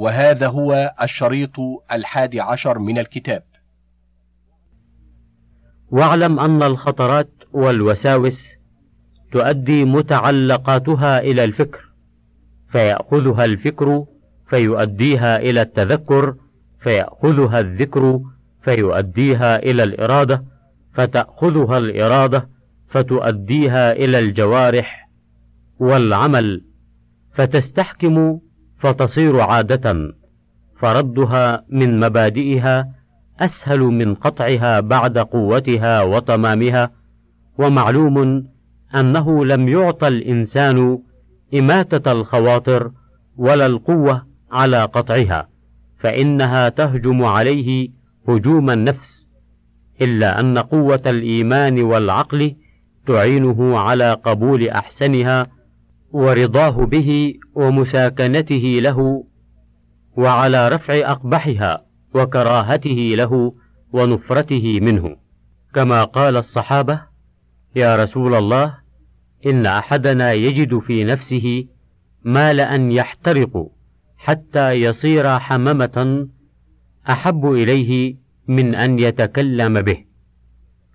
وهذا هو الشريط الحادي عشر من الكتاب. واعلم أن الخطرات والوساوس تؤدي متعلقاتها إلى الفكر فيأخذها الفكر فيؤديها إلى التذكر فيأخذها الذكر فيؤديها إلى الإرادة فتأخذها الإرادة فتؤديها إلى الجوارح والعمل فتستحكم فتصير عادة فردها من مبادئها أسهل من قطعها بعد قوتها وتمامها ومعلوم أنه لم يعطى الإنسان إماتة الخواطر ولا القوة على قطعها فإنها تهجم عليه هجوم النفس إلا أن قوة الإيمان والعقل تعينه على قبول أحسنها ورضاه به ومساكنته له وعلى رفع أقبحها وكراهته له ونفرته منه. كما قال الصحابة يا رسول الله إن أحدنا يجد في نفسه مال أن يحترق حتى يصير حممة أحب إليه من أن يتكلم به.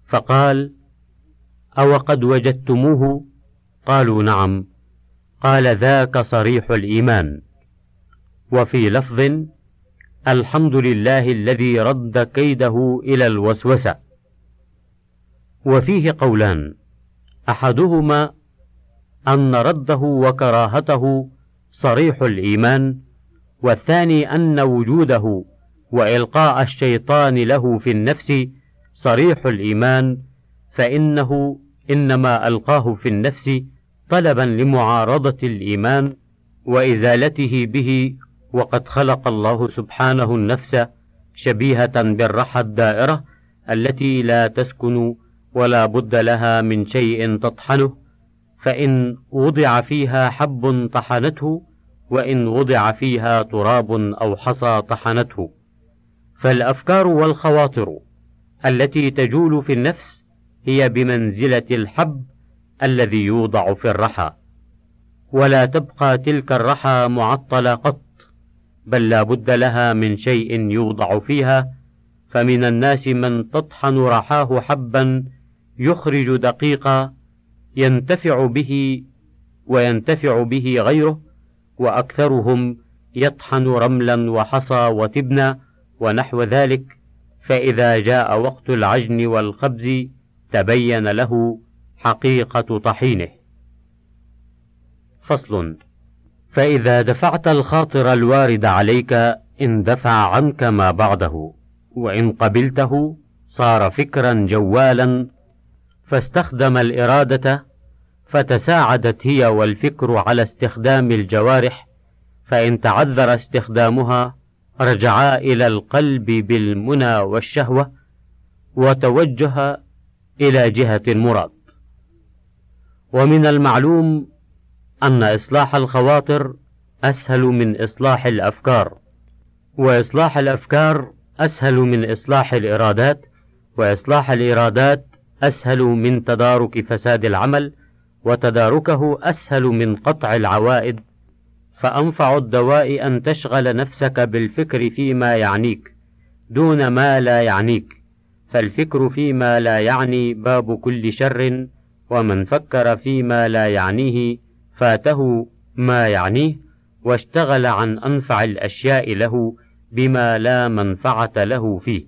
فقال أو قد وجدتموه؟ قالوا نعم. قال ذاك صريح الإيمان. وفي لفظ الحمد لله الذي رد كيده إلى الوسوسة. وفيه قولان أحدهما أن رده وكراهته صريح الإيمان والثاني أن وجوده وإلقاء الشيطان له في النفس صريح الإيمان فإنه إنما ألقاه في النفس طلبا لمعارضة الإيمان وإزالته به وقد خلق الله سبحانه النفس شبيهة بالرحى الدائرة التي لا تسكن ولا بد لها من شيء تطحنه فإن وضع فيها حب طحنته وإن وضع فيها تراب أو حصى طحنته. فالأفكار والخواطر التي تجول في النفس هي بمنزلة الحب الذي يوضع في الرحى. ولا تبقى تلك الرحى معطلة قط بل لا بد لها من شيء يوضع فيها فمن الناس من تطحن رحاه حبا يخرج دقيقا ينتفع به وينتفع به غيره وأكثرهم يطحن رملا وحصى وتبنا ونحو ذلك فإذا جاء وقت العجن والخبز تبين له حقيقة طحينه. فصل فإذا دفعت الخاطر الوارد عليك اندفع عنك ما بعده، وإن قبلته صار فكرا جوالا فاستخدم الإرادة فتساعدت هي والفكر على استخدام الجوارح فإن تعذر استخدامها رجعا إلى القلب بالمنى والشهوة وتوجه إلى جهة المراد ومن المعلوم أن إصلاح الخواطر أسهل من إصلاح الأفكار وإصلاح الأفكار أسهل من إصلاح الإرادات وإصلاح الإرادات أسهل من تدارك فساد العمل وتداركه أسهل من قطع العوائد. فأنفع الدواء أن تشغل نفسك بالفكر فيما يعنيك دون ما لا يعنيك. فالفكر فيما لا يعني باب كل شر ومن فكر فيما لا يعنيه فاته ما يعنيه واشتغل عن أنفع الأشياء له بما لا منفعة له فيه.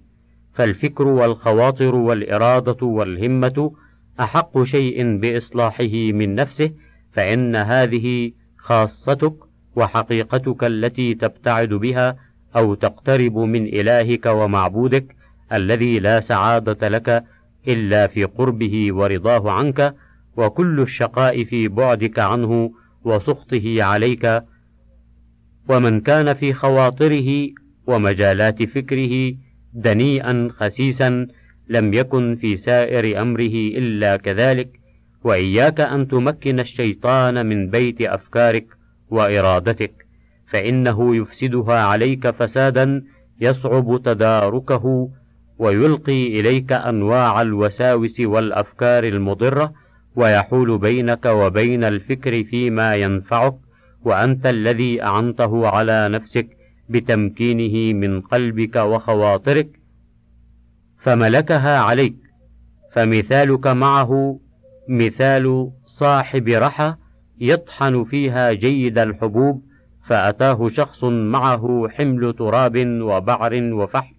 فالفكر والخواطر والإرادة والهمة أحق شيء بإصلاحه من نفسه فإن هذه خاصتك وحقيقتك التي تبتعد بها أو تقترب من إلهك ومعبودك الذي لا سعادة لك إلا في قربه ورضاه عنك وكل الشقاء في بعدك عنه وسخطه عليك ومن كان في خواطره ومجالات فكره دنيئا خسيسا لم يكن في سائر أمره إلا كذلك وإياك أن تمكن الشيطان من بيت أفكارك وإرادتك فإنه يفسدها عليك فسادا يصعب تداركه ويلقي إليك أنواع الوساوس والأفكار المضرة ويحول بينك وبين الفكر فيما ينفعك وأنت الذي أعنته على نفسك بتمكينه من قلبك وخواطرك فملكها عليك. فمثالك معه مثال صاحب رحى يطحن فيها جيد الحبوب فأتاه شخص معه حمل تراب وبعر وفحم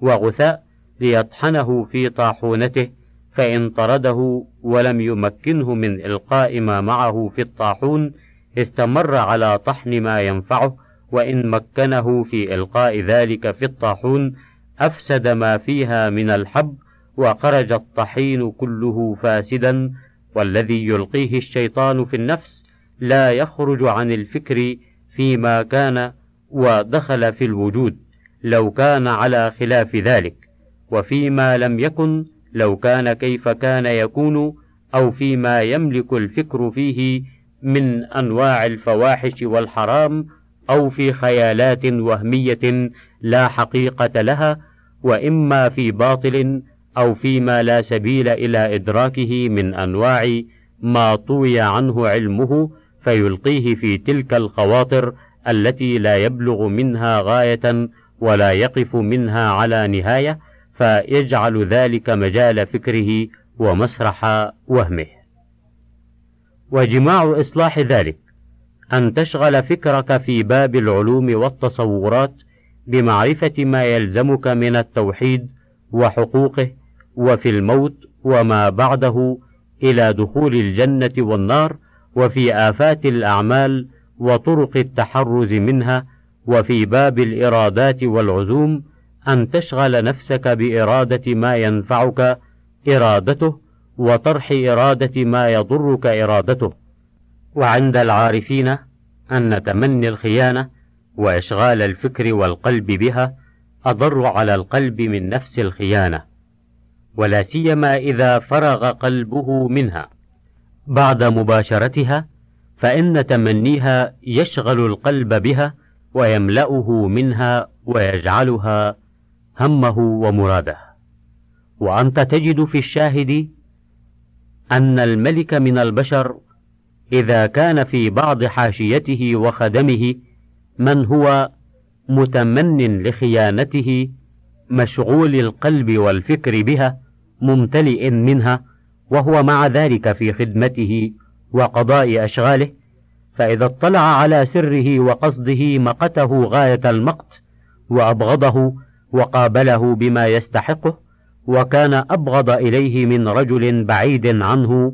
وغثاء ليطحنه في طاحونته فإن طرده ولم يمكنه من إلقاء ما معه في الطاحون استمر على طحن ما ينفعه وإن مكنه في إلقاء ذلك في الطاحون أفسد ما فيها من الحب وخرج الطحين كله فاسدا والذي يلقيه الشيطان في النفس لا يخرج عن الفكر فيما كان ودخل في الوجود لو كان على خلاف ذلك. وفيما لم يكن لو كان كيف كان يكون أو فيما يملك الفكر فيه من أنواع الفواحش والحرام أو في خيالات وهمية لا حقيقة لها وإما في باطل أو فيما لا سبيل إلى إدراكه من أنواع ما طوي عنه علمه فيلقيه في تلك الخواطر التي لا يبلغ منها غاية ولا يقف منها على نهاية فيجعل ذلك مجال فكره ومسرح وهمه. وجماع إصلاح ذلك أن تشغل فكرك في باب العلوم والتصورات بمعرفة ما يلزمك من التوحيد وحقوقه وفي الموت وما بعده إلى دخول الجنة والنار وفي آفات الأعمال وطرق التحرز منها وفي باب الإرادات والعزوم أن تشغل نفسك بإرادة ما ينفعك إرادته وطرح إرادة ما يضرك إرادته. وعند العارفين أن تمني الخيانة وإشغال الفكر والقلب بها أضر على القلب من نفس الخيانة. ولا سيما إذا فرغ قلبه منها. بعد مباشرتها فإن تمنيها يشغل القلب بها ويملأه منها ويجعلها همه ومراده. وأنت تجد في الشاهد أن الملك من البشر إذا كان في بعض حاشيته وخدمه من هو متمن لخيانته مشغول القلب والفكر بها ممتلئ منها وهو مع ذلك في خدمته وقضاء أشغاله فإذا اطلع على سره وقصده مقته غاية المقت وأبغضه وقابله بما يستحقه وكان أبغض إليه من رجل بعيد عنه.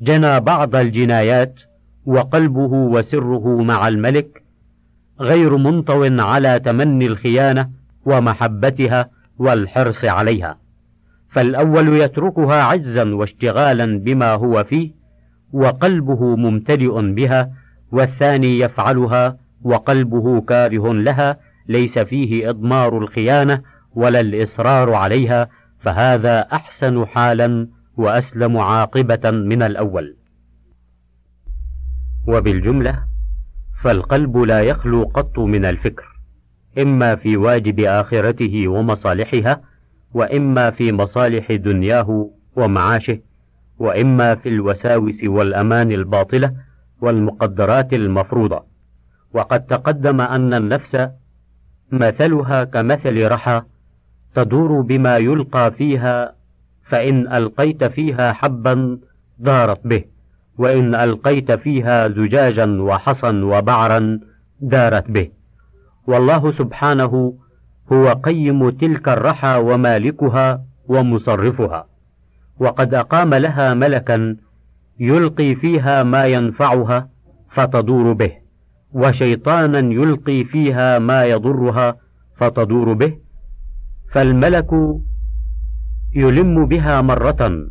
جنى بعض الجنايات وقلبه وسره مع الملك غير منطو على تمني الخيانة ومحبتها والحرص عليها. فالأول يتركها عجزا واشتغالا بما هو فيه وقلبه ممتلئ بها والثاني يفعلها وقلبه كاره لها ليس فيه إضمار الخيانة ولا الإصرار عليها فهذا أحسن حالا وأسلم عاقبة من الأول. وبالجملة فالقلب لا يخلو قط من الفكر إما في واجب آخرته ومصالحها وإما في مصالح دنياه ومعاشه وإما في الوساوس والأمان الباطلة والمقدرات المفروضة. وقد تقدم أن النفس مثلها كمثل رحى تدور بما يلقى فيها فإن ألقيت فيها حبا دارت به وإن ألقيت فيها زجاجا وحصا وبعرا دارت به. والله سبحانه هو قيم تلك الرحى ومالكها ومصرفها وقد أقام لها ملكا يلقي فيها ما ينفعها فتدور به. وشيطانا يلقي فيها ما يضرها فتدور به فالملك يلم بها مرة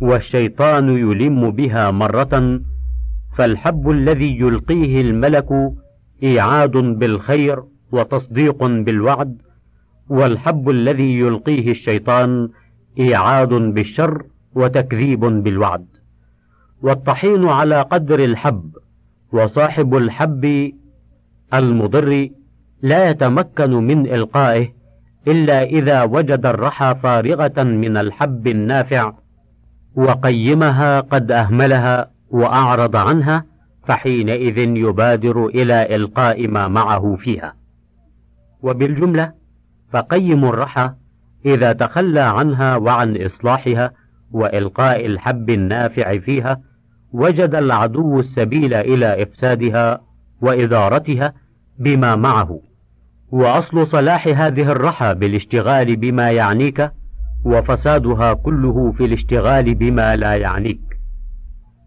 والشيطان يلم بها مرة فالحب الذي يلقيه الملك إيعاد بالخير وتصديق بالوعد والحب الذي يلقيه الشيطان إيعاد بالشر وتكذيب بالوعد. والطحين على قدر الحب وصاحب الحب المضر لا يتمكن من إلقائه إلا إذا وجد الرحى فارغة من الحب النافع وقيمها قد أهملها وأعرض عنها فحينئذ يبادر إلى إلقاء ما معه فيها. وبالجملة فقيم الرحى إذا تخلى عنها وعن إصلاحها وإلقاء الحب النافع فيها وجد العدو السبيل إلى إفسادها وإدارتها بما معه. وأصل صلاح هذه الرحى بالاشتغال بما يعنيك وفسادها كله في الاشتغال بما لا يعنيك.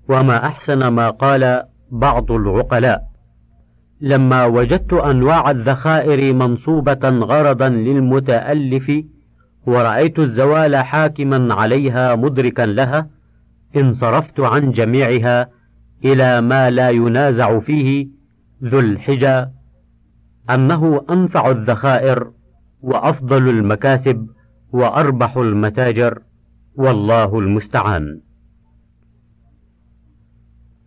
وما أحسن ما قال بعض العقلاء لما وجدت أنواع الذخائر منصوبة غرضا للمتألف ورأيت الزوال حاكما عليها مدركا لها انصرفت عن جميعها إلى ما لا ينازع فيه ذو الحجى أنه أنفع الذخائر وأفضل المكاسب وأربح المتاجر والله المستعان.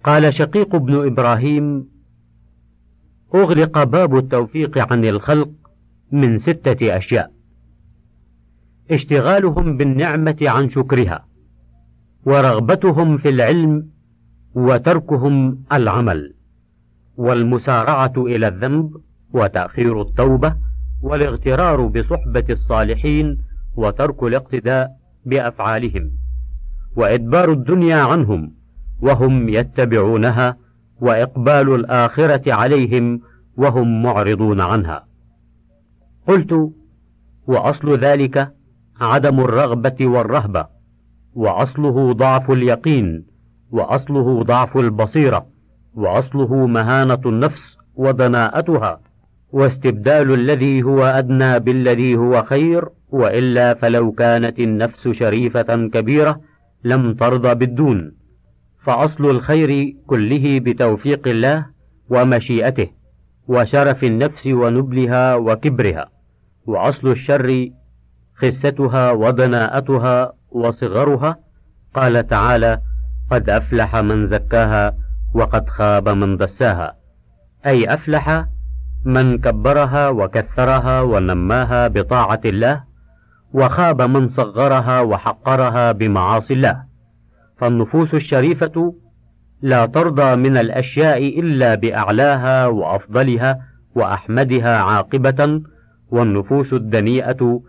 قال شقيق بن إبراهيم: أغلق باب التوفيق عن الخلق من ستة أشياء: اشتغالهم بالنعمة عن شكرها، ورغبتهم في العلم، وتركهم العمل، والمسارعة إلى الذنب، وتأخير التوبة، والاغترار بصحبة الصالحين وترك الاقتداء بأفعالهم وإدبار الدنيا عنهم وهم يتبعونها وإقبال الآخرة عليهم وهم معرضون عنها. قلت وأصل ذلك عدم الرغبة والرهبة. وأصله ضعف اليقين وأصله ضعف البصيرة وأصله مهانة النفس ودناءتها واستبدال الذي هو أدنى بالذي هو خير وإلا فلو كانت النفس شريفة كبيرة لم ترضى بالدون. فأصل الخير كله بتوفيق الله ومشيئته وشرف النفس ونبلها وكبرها وأصل الشر خستها ودناءتها وصغرها قال تعالى قد أفلح من زكاها وقد خاب من دساها. أي أفلح من كبرها وكثرها ونماها بطاعة الله وخاب من صغرها وحقرها بمعاصي الله. فالنفوس الشريفة لا ترضى من الأشياء إلا بأعلاها وأفضلها وأحمدها عاقبة والنفوس الدنيئة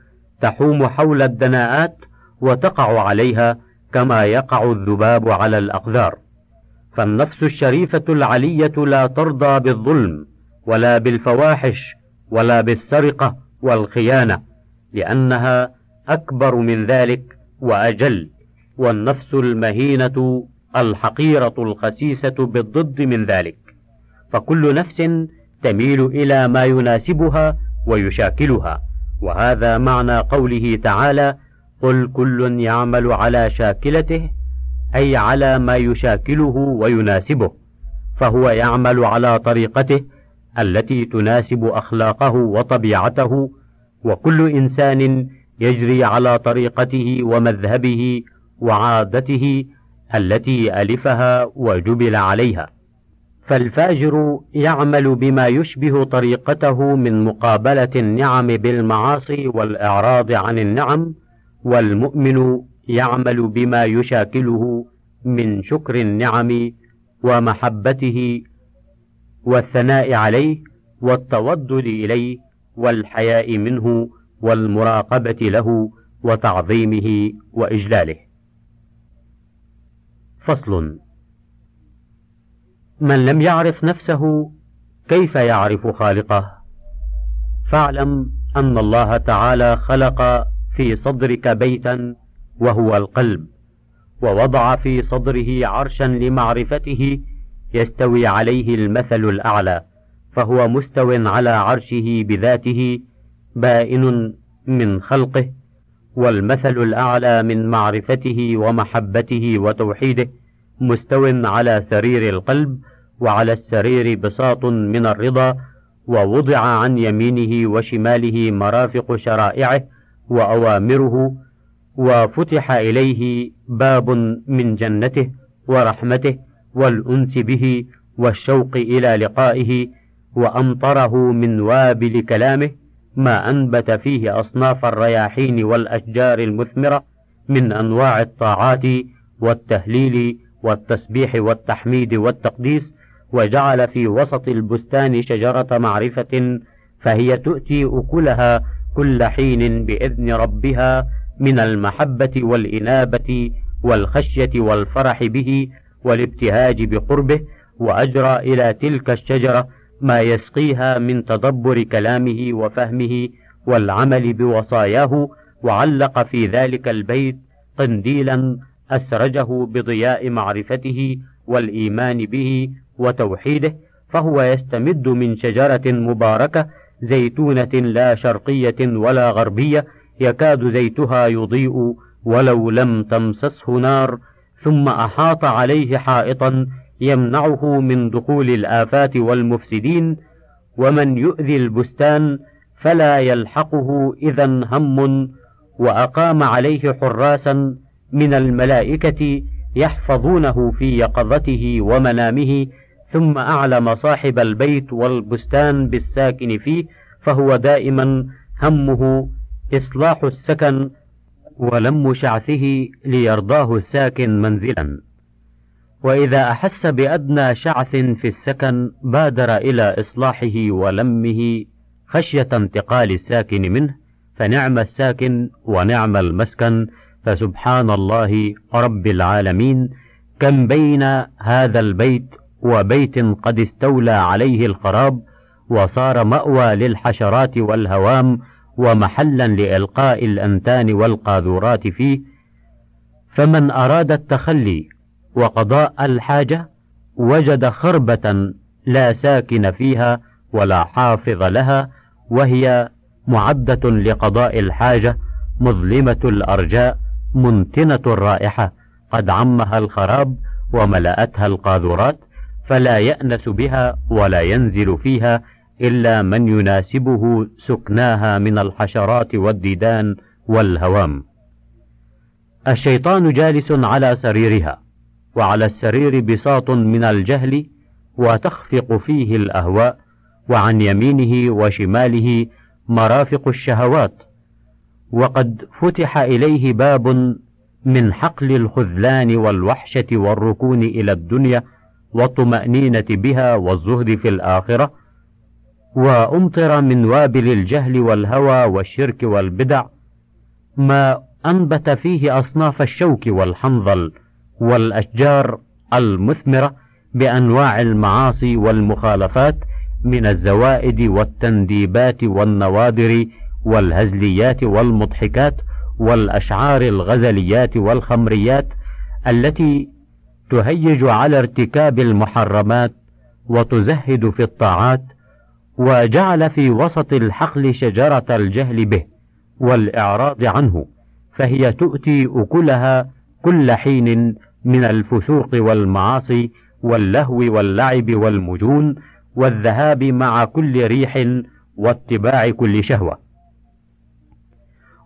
تحوم حول الدناءات وتقع عليها كما يقع الذباب على الأقذار. فالنفس الشريفة العلية لا ترضى بالظلم ولا بالفواحش ولا بالسرقة والخيانة لأنها أكبر من ذلك وأجل والنفس المهينة الحقيرة الخسيسة بالضد من ذلك. فكل نفس تميل إلى ما يناسبها ويشاكلها وهذا معنى قوله تعالى قل كل يعمل على شاكلته أي على ما يشاكله ويناسبه فهو يعمل على طريقته التي تناسب أخلاقه وطبيعته وكل إنسان يجري على طريقته ومذهبه وعادته التي ألفها وجبل عليها. فالفاجر يعمل بما يشبه طريقته من مقابلة النعم بالمعاصي والإعراض عن النعم والمؤمن يعمل بما يشاكله من شكر النعم ومحبته والثناء عليه والتودد إليه والحياء منه والمراقبة له وتعظيمه وإجلاله. فصل من لم يعرف نفسه كيف يعرف خالقه؟ فاعلم أن الله تعالى خلق في صدرك بيتا وهو القلب، ووضع في صدره عرشا لمعرفته يستوي عليه المثل الأعلى، فهو مستو على عرشه بذاته بائن من خلقه والمثل الأعلى من معرفته ومحبته وتوحيده مستو على سرير القلب وعلى السرير بساط من الرضا ووضع عن يمينه وشماله مرافق شرائعه وأوامره وفتح إليه باب من جنته ورحمته والأنس به والشوق إلى لقائه وأمطره من وابل كلامه ما أنبت فيه أصناف الرياحين والأشجار المثمرة من أنواع الطاعات والتهليل والتسبيح والتحميد والتقديس وجعل في وسط البستان شجرة معرفة فهي تؤتي أكلها كل حين بإذن ربها من المحبة والإنابة والخشية والفرح به والابتهاج بقربه وأجرى إلى تلك الشجرة ما يسقيها من تدبر كلامه وفهمه والعمل بوصاياه وعلق في ذلك البيت قنديلا أسرجه بضياء معرفته والإيمان به وتوحيده فهو يستمد من شجرة مباركة زيتونة لا شرقية ولا غربية يكاد زيتها يضيء ولو لم تمسسه نار ثم أحاط عليه حائطا يمنعه من دخول الآفات والمفسدين ومن يؤذي البستان فلا يلحقه إذا هم وأقام عليه حراسا من الملائكة يحفظونه في يقظته ومنامه ثم أعلم صاحب البيت والبستان بالساكن فيه فهو دائما همه إصلاح السكن ولم شعثه ليرضاه الساكن منزلا. وإذا أحس بأدنى شعث في السكن بادر إلى إصلاحه ولمه خشية انتقال الساكن منه فنعم الساكن ونعم المسكن فسبحان الله رب العالمين. كم بين هذا البيت وبيت قد استولى عليه الخراب وصار مأوى للحشرات والهوام ومحلا لإلقاء الأنتان والقاذورات فيه. فمن أراد التخلي وقضاء الحاجة وجد خربة لا ساكن فيها ولا حافظ لها وهي معدة لقضاء الحاجة مظلمة الأرجاء منتنة الرائحة قد عمها الخراب وملأتها القاذورات. فلا يأنس بها ولا ينزل فيها إلا من يناسبه سكناها من الحشرات والديدان والهوام. الشيطان جالس على سريرها، وعلى السرير بساط من الجهل وتخفق فيه الأهواء، وعن يمينه وشماله مرافق الشهوات، وقد فتح إليه باب من حقل الخذلان والوحشة والركون إلى الدنيا والطمأنينة بها والزهد في الآخرة وأمطر من وابل الجهل والهوى والشرك والبدع ما أنبت فيه أصناف الشوك والحنظل والأشجار المثمرة بأنواع المعاصي والمخالفات من الزوائد والتنديبات والنوادر والهزليات والمضحكات والأشعار الغزليات والخمريات التي تهيج على ارتكاب المحرمات وتزهد في الطاعات وجعل في وسط الحقل شجرة الجهل به والإعراض عنه فهي تؤتي أكلها كل حين من الفسوق والمعاصي واللهو واللعب والمجون والذهاب مع كل ريح واتباع كل شهوة.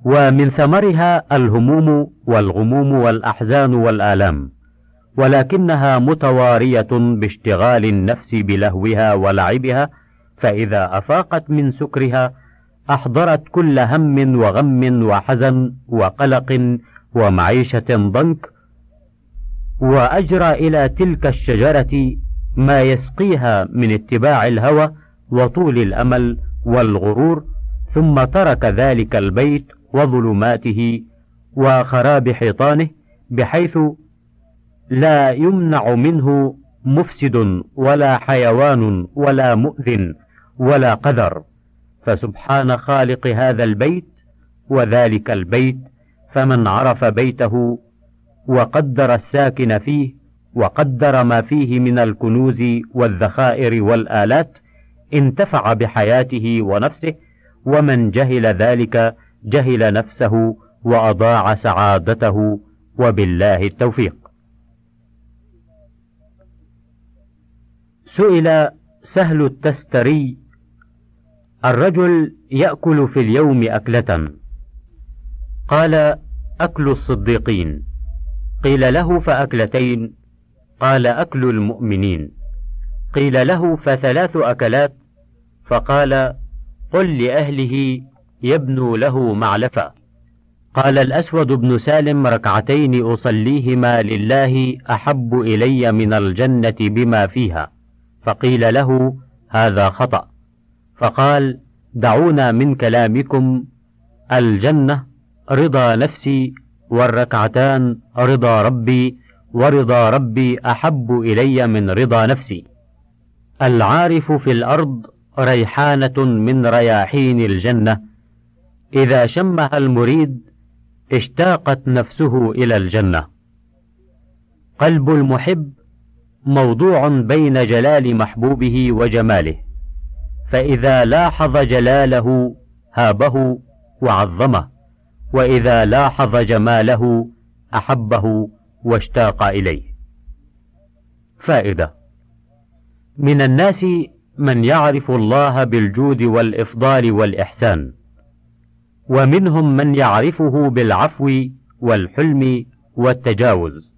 ومن ثمرها الهموم والغموم والأحزان والآلام. ولكنها متوارية باشتغال النفس بلهوها ولعبها فإذا أفاقت من سكرها أحضرت كل هم وغم وحزن وقلق ومعيشة ضنك وأجرى إلى تلك الشجرة ما يسقيها من اتباع الهوى وطول الأمل والغرور ثم ترك ذلك البيت وظلماته وخراب حيطانه بحيث لا يمنع منه مفسد ولا حيوان ولا مؤذن ولا قدر فسبحان خالق هذا البيت وذلك البيت فمن عرف بيته وقدر الساكن فيه وقدر ما فيه من الكنوز والذخائر والآلات انتفع بحياته ونفسه ومن جهل ذلك جهل نفسه وأضاع سعادته وبالله التوفيق. سئل سهل التستري الرجل يأكل في اليوم أكلة. قال أكل الصديقين. قيل له فأكلتين. قال أكل المؤمنين. قيل له فثلاث أكلات. فقال قل لأهله يبنوا له معلفا قال الأسود بن سالم ركعتين أصليهما لله أحب إلي من الجنة بما فيها. فقيل له هذا خطأ. فقال دعونا من كلامكم الجنة رضا نفسي والركعتان رضا ربي ورضا ربي أحب إلي من رضا نفسي. العارف في الأرض ريحانة من رياحين الجنة. إذا شمها المريد اشتاقت نفسه إلى الجنة. قلب المحب موضوع بين جلال محبوبه وجماله. فإذا لاحظ جلاله هابه وعظمه وإذا لاحظ جماله أحبه واشتاق إليه. فائدة من الناس من يعرف الله بالجود والإفضال والإحسان ومنهم من يعرفه بالعفو والحلم والتجاوز.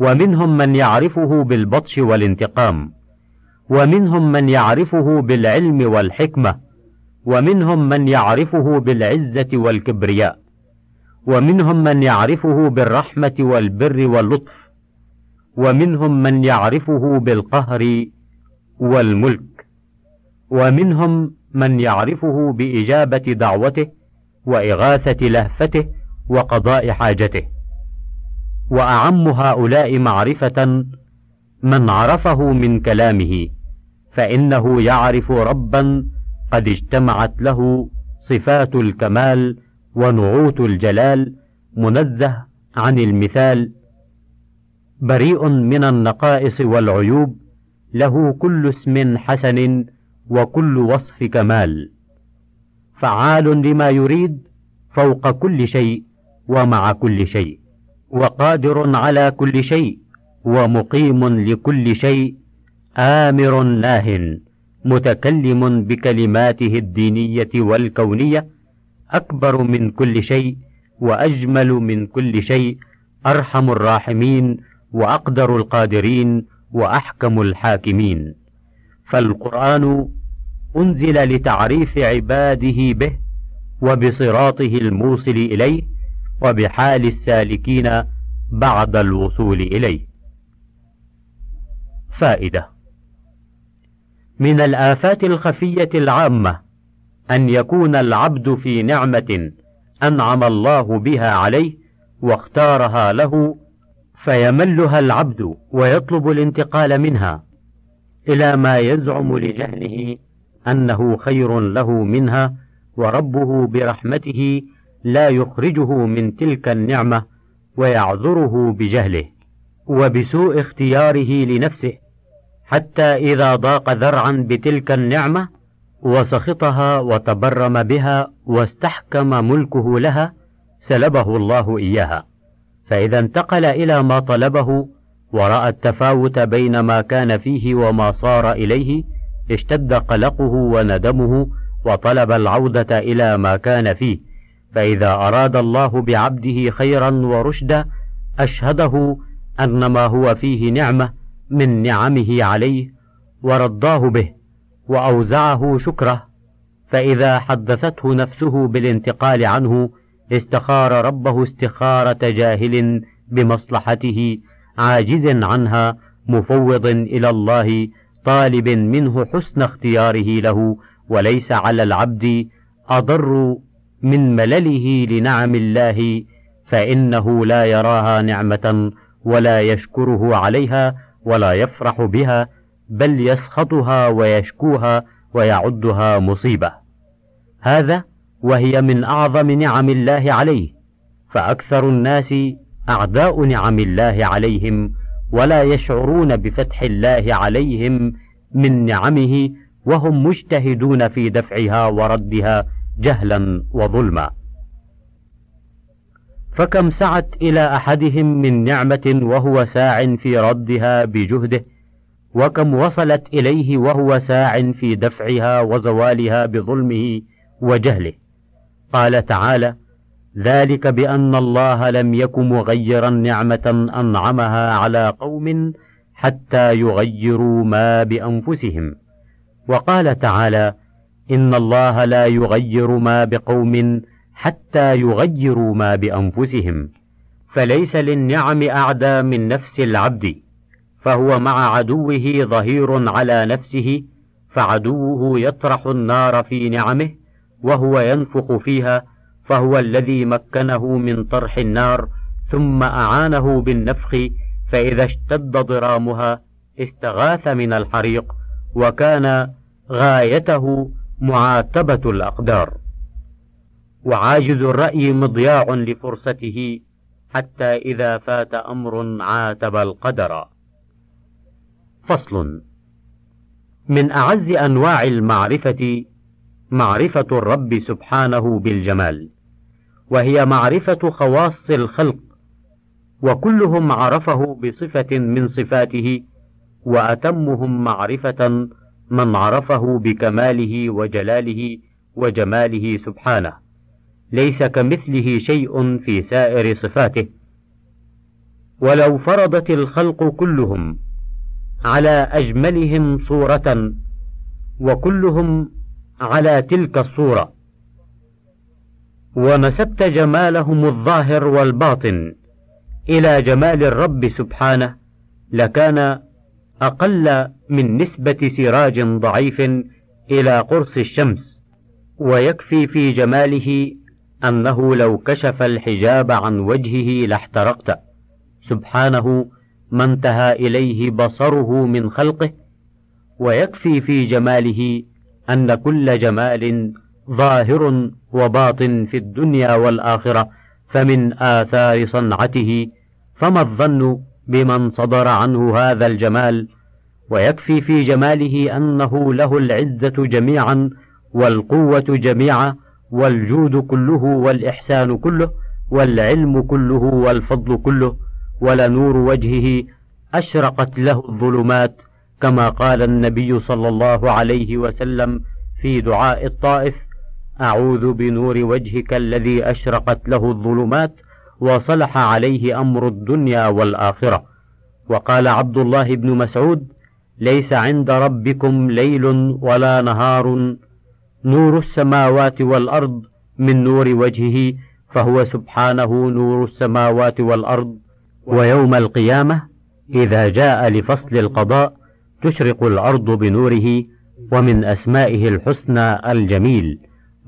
ومنهم من يعرفه بالبطش والانتقام ومنهم من يعرفه بالعلم والحكمة ومنهم من يعرفه بالعزة والكبرياء ومنهم من يعرفه بالرحمة والبر واللطف ومنهم من يعرفه بالقهر والملك ومنهم من يعرفه بإجابة دعوته وإغاثة لهفته وقضاء حاجته. وأعم هؤلاء معرفة من عرفه من كلامه فإنه يعرف ربا قد اجتمعت له صفات الكمال ونعوت الجلال منزه عن المثال. بريء من النقائص والعيوب له كل اسم حسن وكل وصف كمال. فعال لما يريد فوق كل شيء ومع كل شيء. وقادر على كل شيء ومقيم لكل شيء آمر ناه متكلم بكلماته الدينية والكونية أكبر من كل شيء وأجمل من كل شيء أرحم الراحمين وأقدر القادرين وأحكم الحاكمين. فالقرآن أنزل لتعريف عباده به وبصراطه الموصل إليه وبحال السالكين بعد الوصول إليه. فائدة من الآفات الخفية العامة أن يكون العبد في نعمة أنعم الله بها عليه واختارها له فيملها العبد ويطلب الانتقال منها إلى ما يزعم لجهله أنه خير له منها وربه برحمته لا يخرجه من تلك النعمة ويعذره بجهله وبسوء اختياره لنفسه حتى إذا ضاق ذرعا بتلك النعمة وسخطها وتبرم بها واستحكم ملكه لها سلبه الله إياها. فإذا انتقل إلى ما طلبه ورأى التفاوت بين ما كان فيه وما صار إليه اشتد قلقه وندمه وطلب العودة إلى ما كان فيه. فإذا أراد الله بعبده خيرا ورشدا أشهده أن ما هو فيه نعمة من نعمه عليه ورضاه به وأوزعه شكره. فإذا حدثته نفسه بالانتقال عنه استخار ربه استخارة جاهل بمصلحته عاجز عنها مفوض إلى الله طالب منه حسن اختياره له وليس على العبد أضر من ملله لنعم الله فإنه لا يراها نعمة ولا يشكره عليها ولا يفرح بها بل يسخطها ويشكوها ويعدها مصيبة. هذا وهي من أعظم نعم الله عليه فأكثر الناس أعداء نعم الله عليهم ولا يشعرون بفتح الله عليهم من نعمه وهم مجتهدون في دفعها وردها جهلا وظلما. فكم سعت إلى أحدهم من نعمة وهو ساع في ردها بجهده وكم وصلت إليه وهو ساع في دفعها وزوالها بظلمه وجهله. قال تعالى ذلك بأن الله لم يك مغيرا نعمة أنعمها على قوم حتى يغيروا ما بأنفسهم. وقال تعالى إن الله لا يغير ما بقوم حتى يغيروا ما بأنفسهم فليس للنعم أعدى من نفس العبد فهو مع عدوه ظهير على نفسه فعدوه يطرح النار في نعمه وهو ينفخ فيها فهو الذي مكنه من طرح النار ثم أعانه بالنفخ فإذا اشتد ضرامها استغاث من الحريق وكان غايته معاتبة الأقدار وعاجز الرأي مضياع لفرصته حتى إذا فات أمر عاتب القدر. فصل من أعز أنواع المعرفة معرفة الرب سبحانه بالجمال وهي معرفة خواص الخلق وكلهم عرفه بصفة من صفاته وأتمهم معرفة من عرفه بكماله وجلاله وجماله سبحانه ليس كمثله شيء في سائر صفاته. ولو فرضت الخلق كلهم على أجملهم صورة وكلهم على تلك الصورة. ونسبت جمالهم الظاهر والباطن إلى جمال الرب سبحانه لكان أقل من نسبة سراج ضعيف إلى قرص الشمس ويكفي في جماله أنه لو كشف الحجاب عن وجهه لاحترقت. سبحانه ما انتهى إليه بصره من خلقه ويكفي في جماله أن كل جمال ظاهر وباطن في الدنيا والآخرة فمن آثار صنعته فما الظن بمن صدر عنه هذا الجمال ويكفي في جماله أنه له العزة جميعا والقوة جميعا والجود كله والإحسان كله والعلم كله والفضل كله ولنور وجهه أشرقت له الظلمات كما قال النبي صلى الله عليه وسلم في دعاء الطائف أعوذ بنور وجهك الذي أشرقت له الظلمات وصلح عليه أمر الدنيا والآخرة. وقال عبد الله بن مسعود ليس عند ربكم ليل ولا نهار نور السماوات والأرض من نور وجهه فهو سبحانه نور السماوات والأرض. ويوم القيامة إذا جاء لفصل القضاء تشرق الأرض بنوره ومن أسمائه الحسنى الجميل.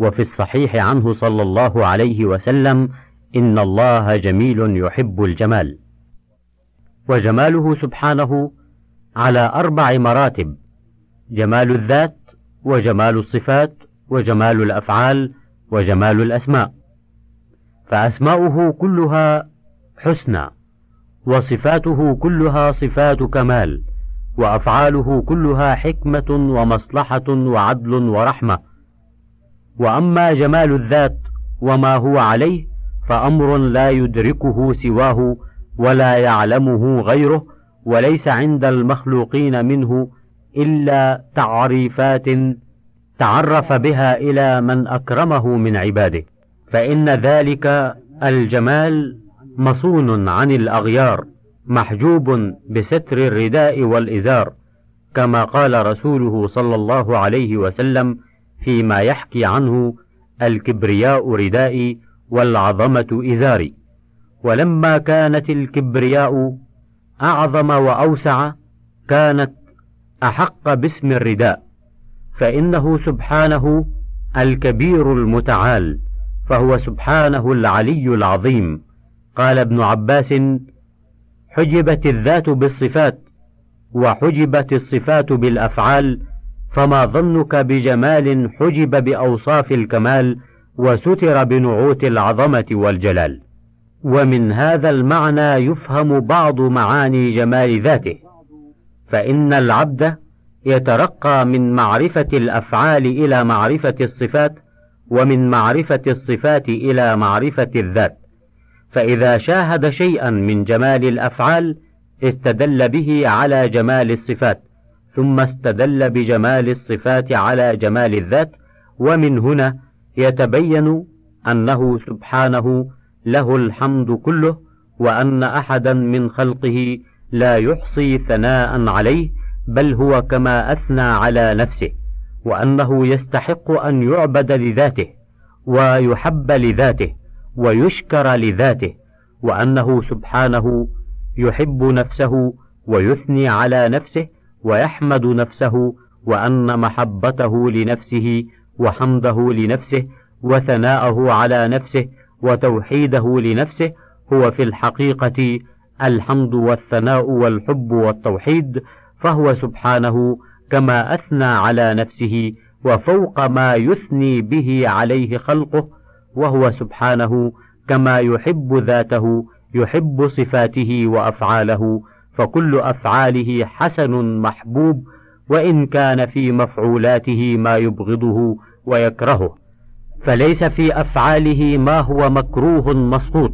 وفي الصحيح عنه صلى الله عليه وسلم إن الله جميل يحب الجمال. وجماله سبحانه على أربع مراتب جمال الذات وجمال الصفات وجمال الأفعال وجمال الأسماء. فأسماؤه كلها حسنى وصفاته كلها صفات كمال وأفعاله كلها حكمة ومصلحة وعدل ورحمة. وأما جمال الذات وما هو عليه فأمر لا يدركه سواه ولا يعلمه غيره وليس عند المخلوقين منه إلا تعريفات تعرف بها إلى من أكرمه من عباده. فإن ذلك الجمال مصون عن الأغيار محجوب بستر الرداء والإزار كما قال رسوله صلى الله عليه وسلم فيما يحكي عنه الكبرياء ردائي والعظمة ازاري ولما كانت الكبرياء أعظم وأوسع كانت أحق باسم الرداء. فإنه سبحانه الكبير المتعال فهو سبحانه العلي العظيم. قال ابن عباس حجبت الذات بالصفات وحجبت الصفات بالأفعال فما ظنك بجمال حجب بأوصاف الكمال وستر بنعوت العظمة والجلال. ومن هذا المعنى يفهم بعض معاني جمال ذاته. فإن العبد يترقى من معرفة الأفعال إلى معرفة الصفات ومن معرفة الصفات إلى معرفة الذات. فإذا شاهد شيئا من جمال الأفعال استدل به على جمال الصفات ثم استدل بجمال الصفات على جمال الذات. ومن هنا يتبين أنه سبحانه له الحمد كله وأن أحدا من خلقه لا يحصي ثناء عليه بل هو كما أثنى على نفسه وأنه يستحق أن يعبد لذاته ويحب لذاته ويشكر لذاته وأنه سبحانه يحب نفسه ويثني على نفسه ويحمد نفسه وأن محبته لنفسه وحمده لنفسه وثناءه على نفسه وتوحيده لنفسه هو في الحقيقة الحمد والثناء والحب والتوحيد فهو سبحانه كما أثنى على نفسه وفوق ما يثني به عليه خلقه وهو سبحانه كما يحب ذاته يحب صفاته وأفعاله فكل أفعاله حسن محبوب وإن كان في مفعولاته ما يبغضه ويكرهه. فليس في أفعاله ما هو مكروه مسقوط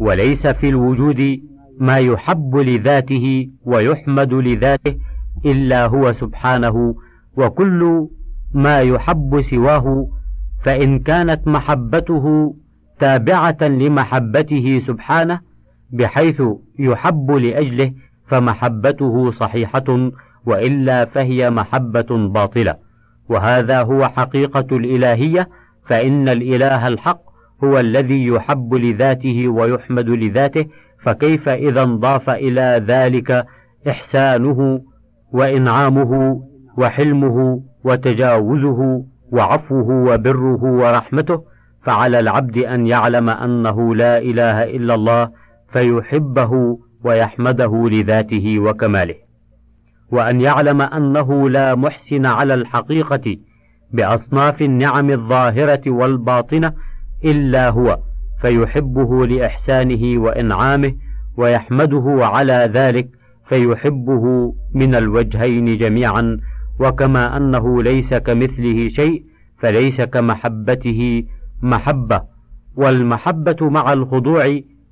وليس في الوجود ما يحب لذاته ويحمد لذاته إلا هو سبحانه. وكل ما يحب سواه فإن كانت محبته تابعة لمحبته سبحانه بحيث يحب لأجله فمحبته صحيحة وإلا فهي محبة باطلة. وهذا هو حقيقة الإلهية فإن الإله الحق هو الذي يحب لذاته ويحمد لذاته فكيف إذا انضاف إلى ذلك إحسانه وإنعامه وحلمه وتجاوزه وعفوه وبره ورحمته؟ فعلى العبد أن يعلم أنه لا إله إلا الله فيحبه ويحمده لذاته وكماله. وأن يعلم أنه لا محسن على الحقيقة بأصناف النعم الظاهرة والباطنة إلا هو فيحبه لإحسانه وإنعامه ويحمده على ذلك فيحبه من الوجهين جميعا. وكما أنه ليس كمثله شيء فليس كمحبته محبة. والمحبة مع الخضوع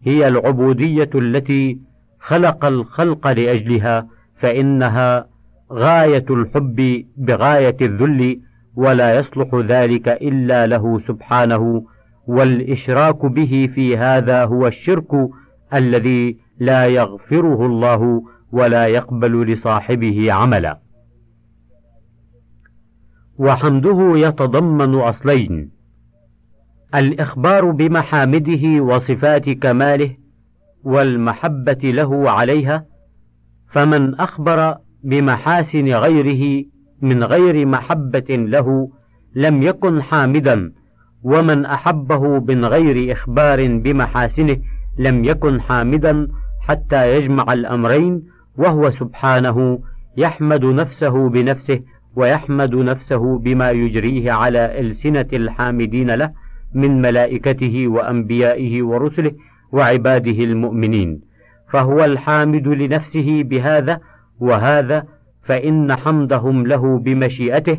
هي العبودية التي خلق الخلق لأجلها. فإنها غاية الحب بغاية الذل ولا يصلح ذلك إلا له سبحانه والإشراك به في هذا هو الشرك الذي لا يغفره الله ولا يقبل لصاحبه عملا. وحمده يتضمن أصلين الإخبار بمحامده وصفات كماله والمحبة له عليها فمن أخبر بمحاسن غيره من غير محبة له لم يكن حامدا ومن أحبه من غير إخبار بمحاسنه لم يكن حامدا حتى يجمع الأمرين وهو سبحانه يحمد نفسه بنفسه ويحمد نفسه بما يجريه على ألسنة الحامدين له من ملائكته وأنبيائه ورسله وعباده المؤمنين. فهو الحامد لنفسه بهذا وهذا فإن حمدهم له بمشيئته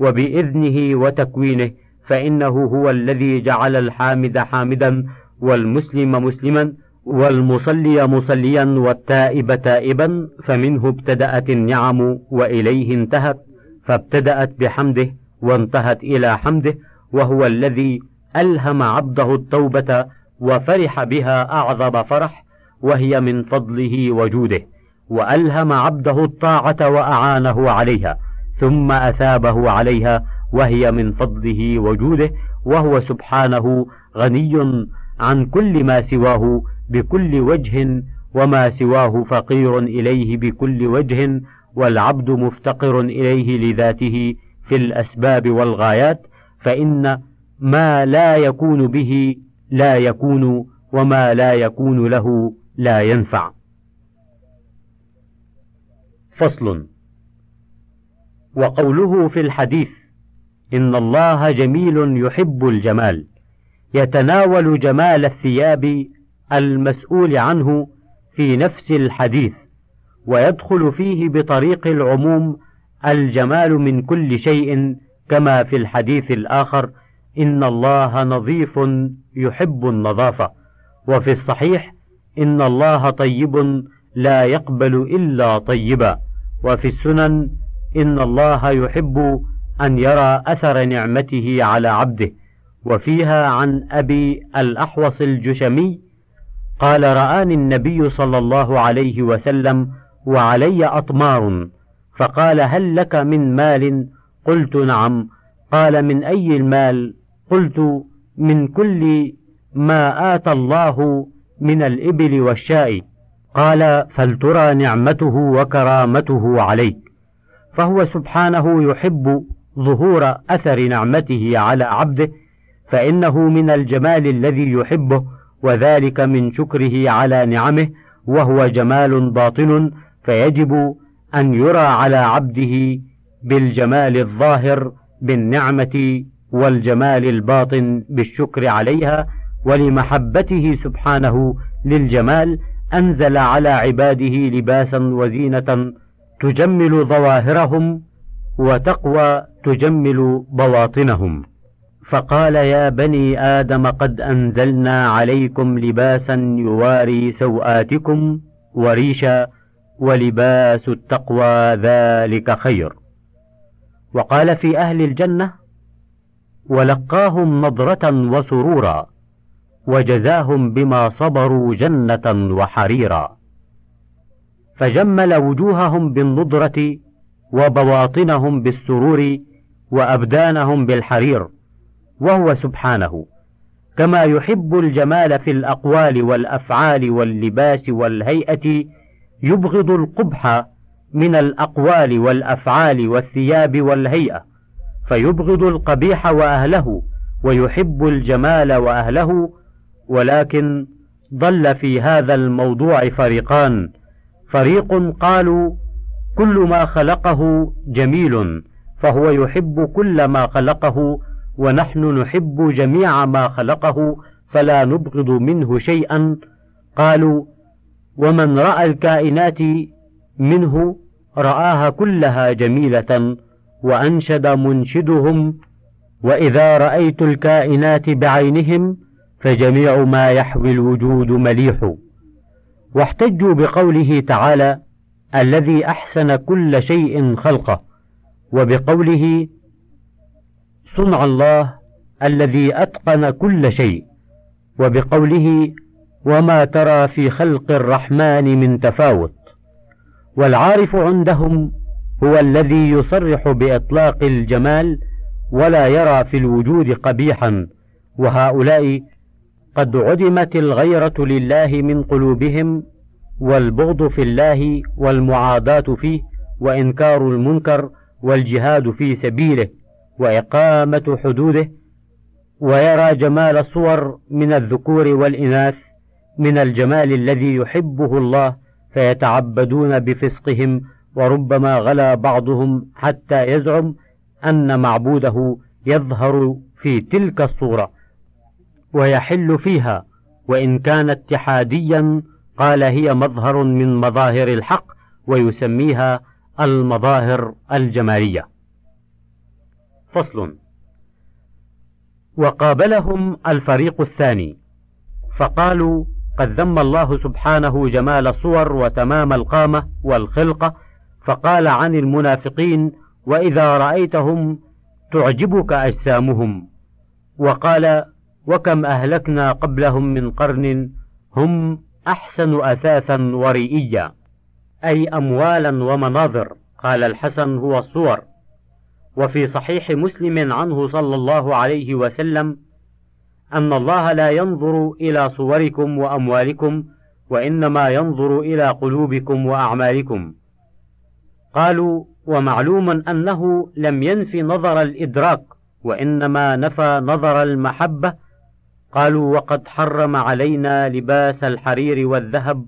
وبإذنه وتكوينه فإنه هو الذي جعل الحامد حامدا والمسلم مسلما والمصلي مصليا والتائب تائبا فمنه ابتدأت النعم وإليه انتهت فابتدأت بحمده وانتهت إلى حمده وهو الذي ألهم عبده التوبة وفرح بها أعظم فرح. وهي من فضله وجوده وألهم عبده الطاعة وأعانه عليها ثم أثابه عليها وهي من فضله وجوده وهو سبحانه غني عن كل ما سواه بكل وجه وما سواه فقير إليه بكل وجه والعبد مفتقر إليه لذاته في الأسباب والغايات فإن ما لا يكون به لا يكون وما لا يكون له لا ينفع. فصل. وقوله في الحديث إن الله جميل يحب الجمال يتناول جمال الثياب المسؤول عنه في نفس الحديث ويدخل فيه بطريق العموم الجمال من كل شيء كما في الحديث الآخر إن الله نظيف يحب النظافة. وفي الصحيح إن الله طيب لا يقبل إلا طيبا. وفي السنن إن الله يحب أن يرى أثر نعمته على عبده. وفيها عن أبي الأحوص الجشمي قال رآني النبي صلى الله عليه وسلم وعلي أطمار. فقال هل لك من مال؟ قلت نعم. قال من أي المال؟ قلت من كل ما آتى الله من الإبل والشاء. قال فلترى نعمته وكرامته عليك. فهو سبحانه يحب ظهور أثر نعمته على عبده فإنه من الجمال الذي يحبه وذلك من شكره على نعمه وهو جمال باطن فيجب أن يرى على عبده بالجمال الظاهر بالنعمة والجمال الباطن بالشكر عليها ولمحبته سبحانه للجمال أنزل على عباده لباسا وزينة تجمل ظواهرهم وتقوى تجمل بواطنهم. فقال يا بني آدم قد أنزلنا عليكم لباسا يواري سوآتكم وريشا ولباس التقوى ذلك خير. وقال في أهل الجنة ولقاهم نضرة وسرورا وجزاهم بما صبروا جنة وحريرا. فجمل وجوههم بالنضرة وبواطنهم بالسرور وأبدانهم بالحرير وهو سبحانه. كما يحب الجمال في الأقوال والأفعال واللباس والهيئة يبغض القبح من الأقوال والأفعال والثياب والهيئة فيبغض القبيح وأهله ويحب الجمال وأهله ولكن ضل في هذا الموضوع فريقان. فريق قالوا كل ما خلقه جميل فهو يحب كل ما خلقه ونحن نحب جميع ما خلقه فلا نبغض منه شيئا. قالوا ومن رأى الكائنات منه رآها كلها جميلة وأنشد منشدهم وإذا رأيت الكائنات بعينهم فجميع ما يحوي الوجود مليح. واحتجوا بقوله تعالى الذي أحسن كل شيء خلقه. وبقوله صنع الله الذي أتقن كل شيء. وبقوله وما ترى في خلق الرحمن من تفاوت. والعارف عندهم هو الذي يصرح بإطلاق الجمال ولا يرى في الوجود قبيحا. وهؤلاء قد عدمت الغيرة لله من قلوبهم والبغض في الله والمعاداة فيه وإنكار المنكر والجهاد في سبيله وإقامة حدوده ويرى جمال الصور من الذكور والإناث من الجمال الذي يحبه الله فيتعبدون بفسقهم وربما غلا بعضهم حتى يزعم أن معبوده يظهر في تلك الصورة ويحل فيها وإن كان اتحاديا قال هي مظهر من مظاهر الحق ويسميها المظاهر الجمالية. فصل. وقابلهم الفريق الثاني فقالوا قد ذم الله سبحانه جمال الصور وتمام القامة والخلقة فقال عن المنافقين وإذا رأيتهم تعجبك أجسامهم. وقال وكم أهلكنا قبلهم من قرن هم أحسن أثاثا ورئيا. أي أموالا ومناظر قال الحسن هو الصور وفي صحيح مسلم عنه صلى الله عليه وسلم أن الله لا ينظر إلى صوركم وأموالكم وإنما ينظر إلى قلوبكم وأعمالكم. قالوا ومعلوم أنه لم ينف نظر الإدراك وإنما نفى نظر المحبة قالوا وقد حرم علينا لباس الحرير والذهب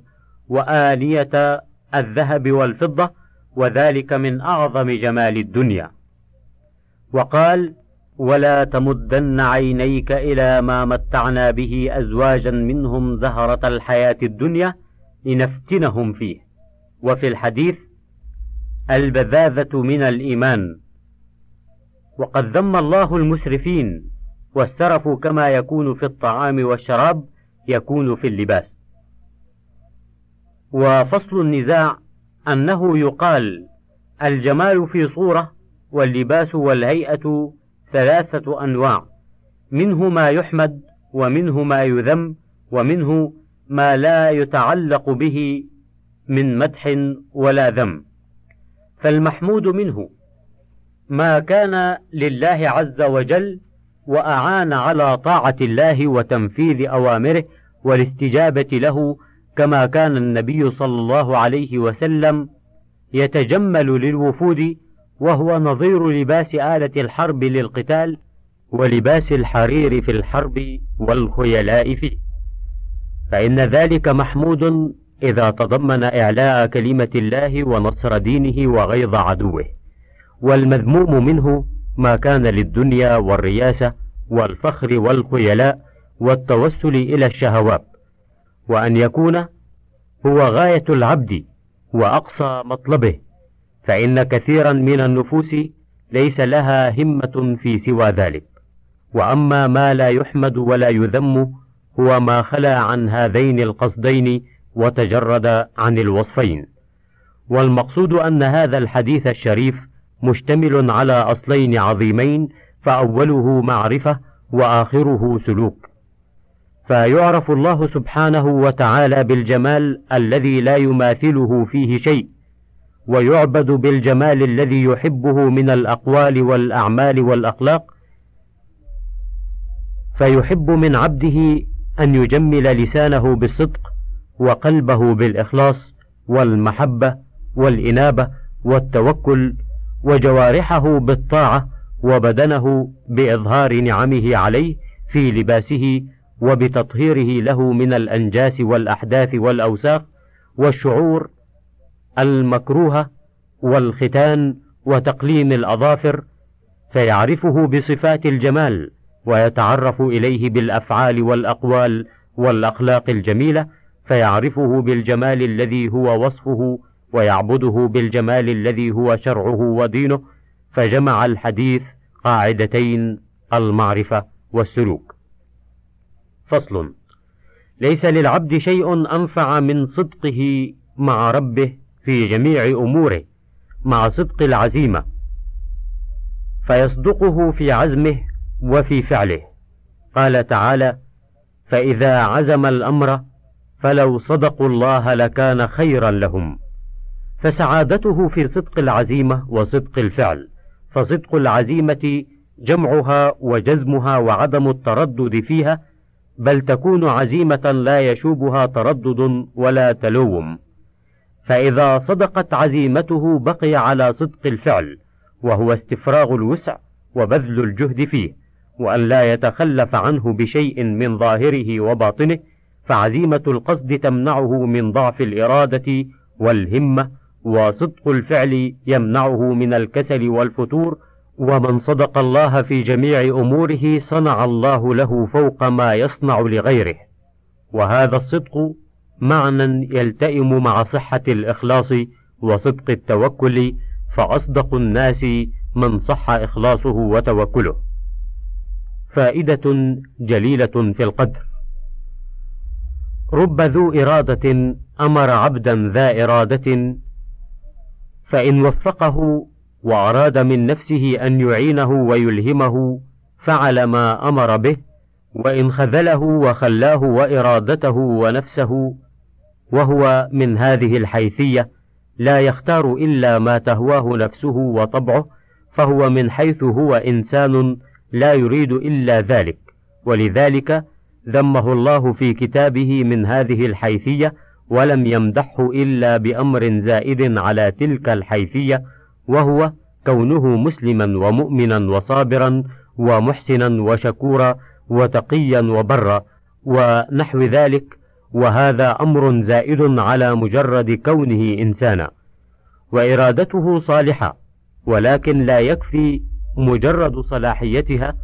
وآلية الذهب والفضة وذلك من أعظم جمال الدنيا. وقال ولا تمدن عينيك إلى ما متعنا به أزواجا منهم زهرة الحياة الدنيا لنفتنهم فيه. وفي الحديث البذاذة من الإيمان. وقد ذم الله المسرفين والسرف كما يكون في الطعام والشراب يكون في اللباس. وفصل النزاع أنه يقال الجمال في صورة واللباس والهيئة ثلاثة أنواع منه ما يحمد ومنه ما يذم ومنه ما لا يتعلق به من مدح ولا ذم. فالمحمود منه ما كان لله عز وجل وأعان على طاعة الله وتنفيذ أوامره والاستجابة له كما كان النبي صلى الله عليه وسلم يتجمل للوفود وهو نظير لباس آلة الحرب للقتال ولباس الحرير في الحرب والخيلاء فيه. فإن ذلك محمود إذا تضمن إعلاء كلمة الله ونصر دينه وغيظ عدوه والمذموم منه ما كان للدنيا والرياسة والفخر والخيلاء والتوسل إلى الشهوات وأن يكون هو غاية العبد وأقصى مطلبه فإن كثيرا من النفوس ليس لها همة في سوى ذلك. وأما ما لا يحمد ولا يذم هو ما خلا عن هذين القصدين وتجرد عن الوصفين. والمقصود أن هذا الحديث الشريف مشتمل على أصلين عظيمين فأوله معرفة وآخره سلوك. فيعرف الله سبحانه وتعالى بالجمال الذي لا يماثله فيه شيء ويعبد بالجمال الذي يحبه من الأقوال والأعمال والأخلاق فيحب من عبده أن يجمل لسانه بالصدق وقلبه بالإخلاص والمحبة والإنابة والتوكل وجوارحه بالطاعة وبدنه بإظهار نعمه عليه في لباسه وبتطهيره له من الأنجاس والأحداث والأوساخ والشعور المكروهة والختان وتقليم الأظافر فيعرفه بصفات الجمال ويتعرف إليه بالأفعال والأقوال والأخلاق الجميلة فيعرفه بالجمال الذي هو وصفه ويعبده بالجمال الذي هو شرعه ودينه فجمع الحديث قاعدتين المعرفة والسلوك. فصل ليس للعبد شيء أنفع من صدقه مع ربه في جميع أموره مع صدق العزيمة فيصدقه في عزمه وفي فعله قال تعالى فإذا عزم الأمر فلو صدقوا الله لكان خيرا لهم فسعادته في صدق العزيمة وصدق الفعل. فصدق العزيمة جمعها وجزمها وعدم التردد فيها بل تكون عزيمة لا يشوبها تردد ولا تلوم. فإذا صدقت عزيمته بقي على صدق الفعل وهو استفراغ الوسع وبذل الجهد فيه. وأن لا يتخلف عنه بشيء من ظاهره وباطنه فعزيمة القصد تمنعه من ضعف الإرادة والهمة وصدق الفعل يمنعه من الكسل والفتور ومن صدق الله في جميع أموره صنع الله له فوق ما يصنع لغيره. وهذا الصدق معنى يلتئم مع صحة الإخلاص وصدق التوكل فأصدق الناس من صح إخلاصه وتوكله. فائدة جليلة في القدر. رب ذو إرادة أمر عبدا ذا إرادة فإن وفقه وأراد من نفسه أن يعينه ويلهمه فعل ما أمر به وإن خذله وخلاه وإرادته ونفسه وهو من هذه الحيثية لا يختار إلا ما تهواه نفسه وطبعه فهو من حيث هو إنسان لا يريد إلا ذلك. ولذلك ذمه الله في كتابه من هذه الحيثية ولم يمدحه إلا بأمر زائد على تلك الحيثية وهو كونه مسلما ومؤمنا وصابرا ومحسنا وشكورا وتقيا وبرا ونحو ذلك وهذا أمر زائد على مجرد كونه إنسانا. وإرادته صالحة ولكن لا يكفي مجرد صلاحيتها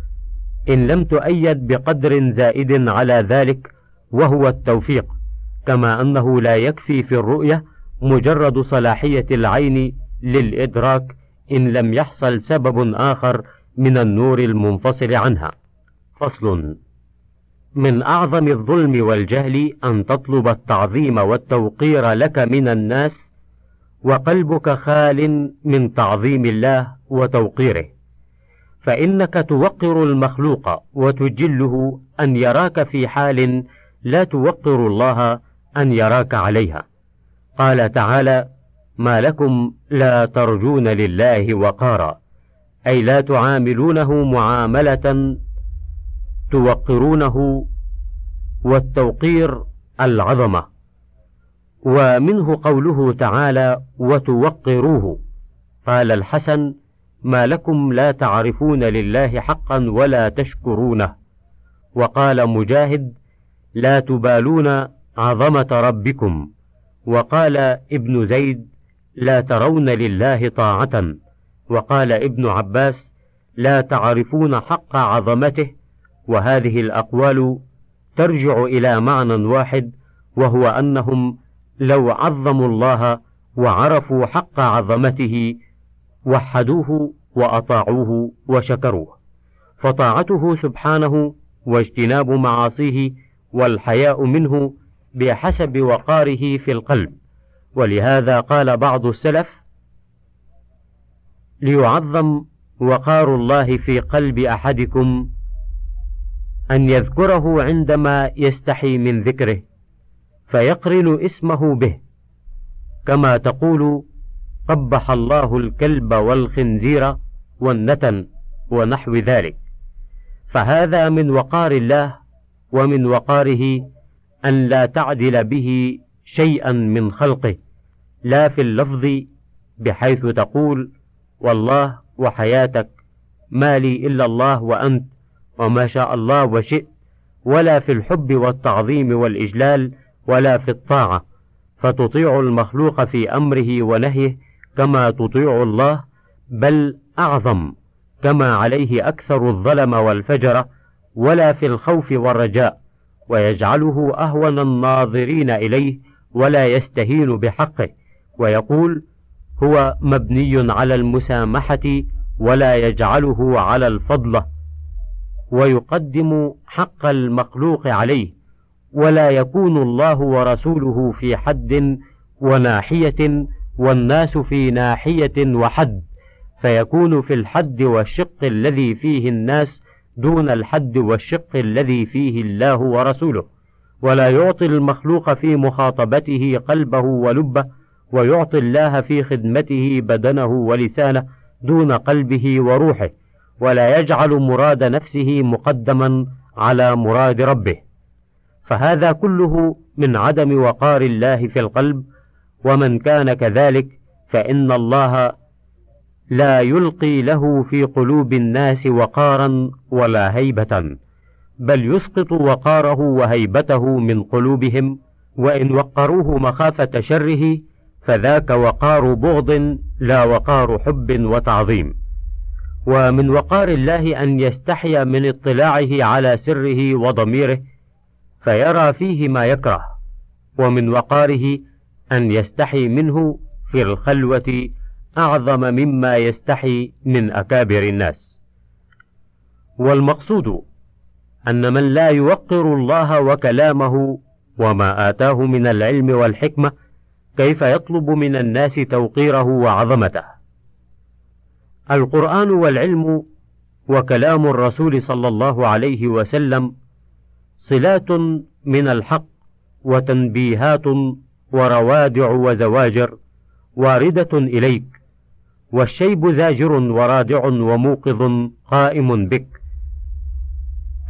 إن لم تؤيد بقدر زائد على ذلك وهو التوفيق. كما أنه لا يكفي في الرؤية مجرد صلاحية العين للإدراك إن لم يحصل سبب آخر من النور المنفصل عنها. فصل من أعظم الظلم والجهل أن تطلب التعظيم والتوقير لك من الناس وقلبك خال من تعظيم الله وتوقيره، فإنك توقر المخلوق وتجله أن يراك في حال لا توقر الله أن يراك عليها. قال تعالى ما لكم لا ترجون لله وقارا أي لا تعاملونه معاملة توقرونه والتوقير العظمة ومنه قوله تعالى وتوقروه قال الحسن ما لكم لا تعرفون لله حقا ولا تشكرونه وقال مجاهد لا تبالون عظمة ربكم. وقال ابن زيد لا ترون لله طاعة وقال ابن عباس لا تعرفون حق عظمته وهذه الأقوال ترجع إلى معنى واحد وهو أنهم لو عظموا الله وعرفوا حق عظمته وحدوه وأطاعوه وشكروه. فطاعته سبحانه واجتناب معاصيه والحياء منه بحسب وقاره في القلب. ولهذا قال بعض السلف ليعظم وقار الله في قلب أحدكم أن يذكره عندما يستحي من ذكره فيقرن اسمه به. كما تقول قبح الله الكلب والخنزير والنتن ونحو ذلك. فهذا من وقار الله ومن وقاره أن لا تعدل به شيئا من خلقه لا في اللفظ بحيث تقول والله وحياتك ما لي إلا الله وأنت وما شاء الله وشئت ولا في الحب والتعظيم والإجلال ولا في الطاعة فتطيع المخلوق في أمره ونهيه كما تطيع الله بل أعظم كما عليه أكثر الظلم والفجر ولا في الخوف والرجاء. ويجعله أهون الناظرين إليه ولا يستهين بحقه ويقول هو مبني على المسامحة ولا يجعله على الفضلة ويقدم حق المخلوق عليه ولا يكون الله ورسوله في حد وناحية والناس في ناحية وحد فيكون في الحد والشق الذي فيه الناس دون الحد والشق الذي فيه الله ورسوله ولا يعطي المخلوق في مخاطبته قلبه ولبه ويعطي الله في خدمته بدنه ولسانه دون قلبه وروحه ولا يجعل مراد نفسه مقدما على مراد ربه. فهذا كله من عدم وقار الله في القلب ومن كان كذلك فإن الله لا يلقي له في قلوب الناس وقارا ولا هيبة بل يسقط وقاره وهيبته من قلوبهم وإن وقروه مخافة شره فذاك وقار بغض لا وقار حب وتعظيم. ومن وقار الله أن يستحي من اطلاعه على سره وضميره فيرى فيه ما يكره. ومن وقاره أن يستحي منه في الخلوة أعظم مما يستحي من أكابر الناس. والمقصود أن من لا يوقر الله وكلامه وما آتاه من العلم والحكمة كيف يطلب من الناس توقيره وعظمته. القرآن والعلم وكلام الرسول صلى الله عليه وسلم صلات من الحق وتنبيهات وروادع وزواجر واردة إليك. والشيب زاجر ورادع وموقظ قائم بك.